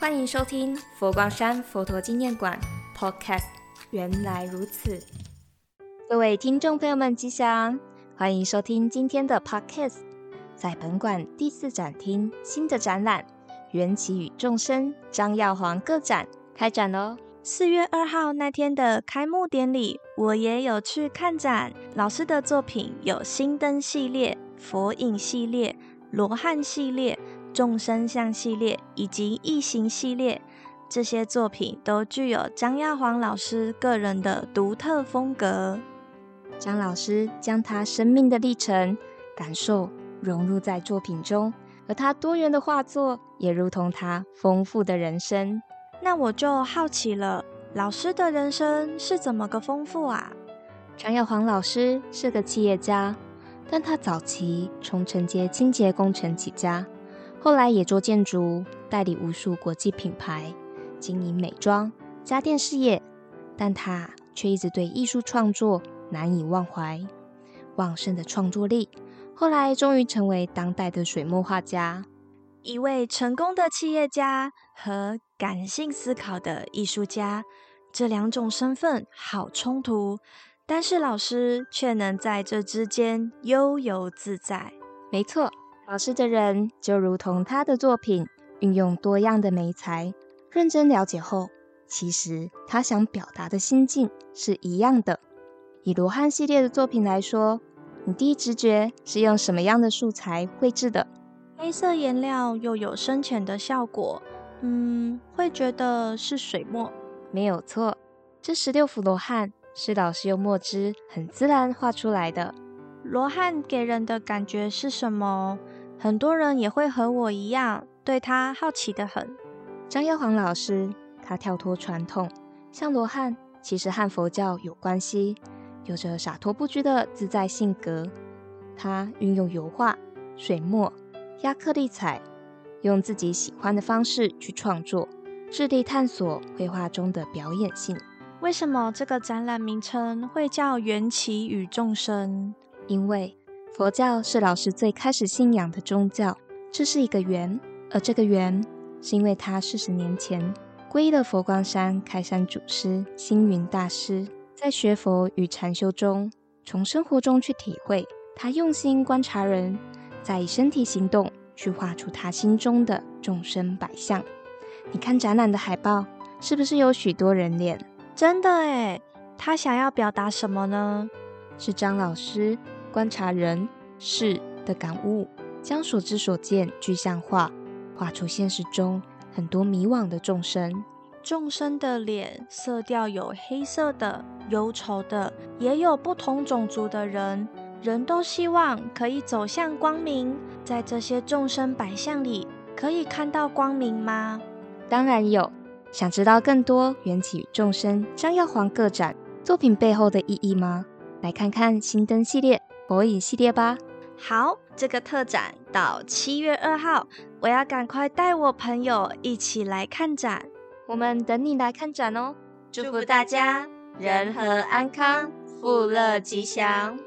欢迎收听佛光山佛陀纪念馆 Podcast。原来如此，各位听众朋友们吉祥，欢迎收听今天的 Podcast。在本馆第四展厅新的展览《缘起与众生》张耀煌个展开展喽。四月二号那天的开幕典礼，我也有去看展。老师的作品有心灯系列、佛影系列、罗汉系列。众生相系列以及异形系列，这些作品都具有张耀煌老师个人的独特风格。张老师将他生命的历程、感受融入在作品中，而他多元的画作也如同他丰富的人生。那我就好奇了，老师的人生是怎么个丰富啊？张耀煌老师是个企业家，但他早期从承接清洁工程起家。后来也做建筑，代理无数国际品牌，经营美妆、家电事业，但他却一直对艺术创作难以忘怀。旺盛的创作力，后来终于成为当代的水墨画家。一位成功的企业家和感性思考的艺术家，这两种身份好冲突，但是老师却能在这之间悠游自在。没错。老师的人就如同他的作品，运用多样的媒材。认真了解后，其实他想表达的心境是一样的。以罗汉系列的作品来说，你第一直觉是用什么样的素材绘制的？黑色颜料又有深浅的效果，嗯，会觉得是水墨。没有错，这十六幅罗汉是老师用墨汁很自然画出来的。罗汉给人的感觉是什么？很多人也会和我一样，对他好奇得很。张耀煌老师，他跳脱传统，像罗汉，其实和佛教有关系，有着洒脱不拘的自在性格。他运用油画、水墨、亚克力彩，用自己喜欢的方式去创作，致力探索绘画中的表演性。为什么这个展览名称会叫“缘起与众生”？因为佛教是老师最开始信仰的宗教，这是一个缘，而这个缘是因为他四十年前皈依了佛光山开山祖师星云大师，在学佛与禅修中，从生活中去体会，他用心观察人，再以身体行动去画出他心中的众生百相。你看展览的海报，是不是有许多人脸？真的诶，他想要表达什么呢？是张老师。观察人事的感悟，将所知所见具象化，画出现实中很多迷惘的众生。众生的脸色调有黑色的、忧愁的，也有不同种族的人。人都希望可以走向光明，在这些众生百相里，可以看到光明吗？当然有。想知道更多缘起与众生张耀煌各展作品背后的意义吗？来看看新灯系列。佛影系列吧。好，这个特展到七月二号，我要赶快带我朋友一起来看展。我们等你来看展哦。祝福大家人和安康，富乐吉祥。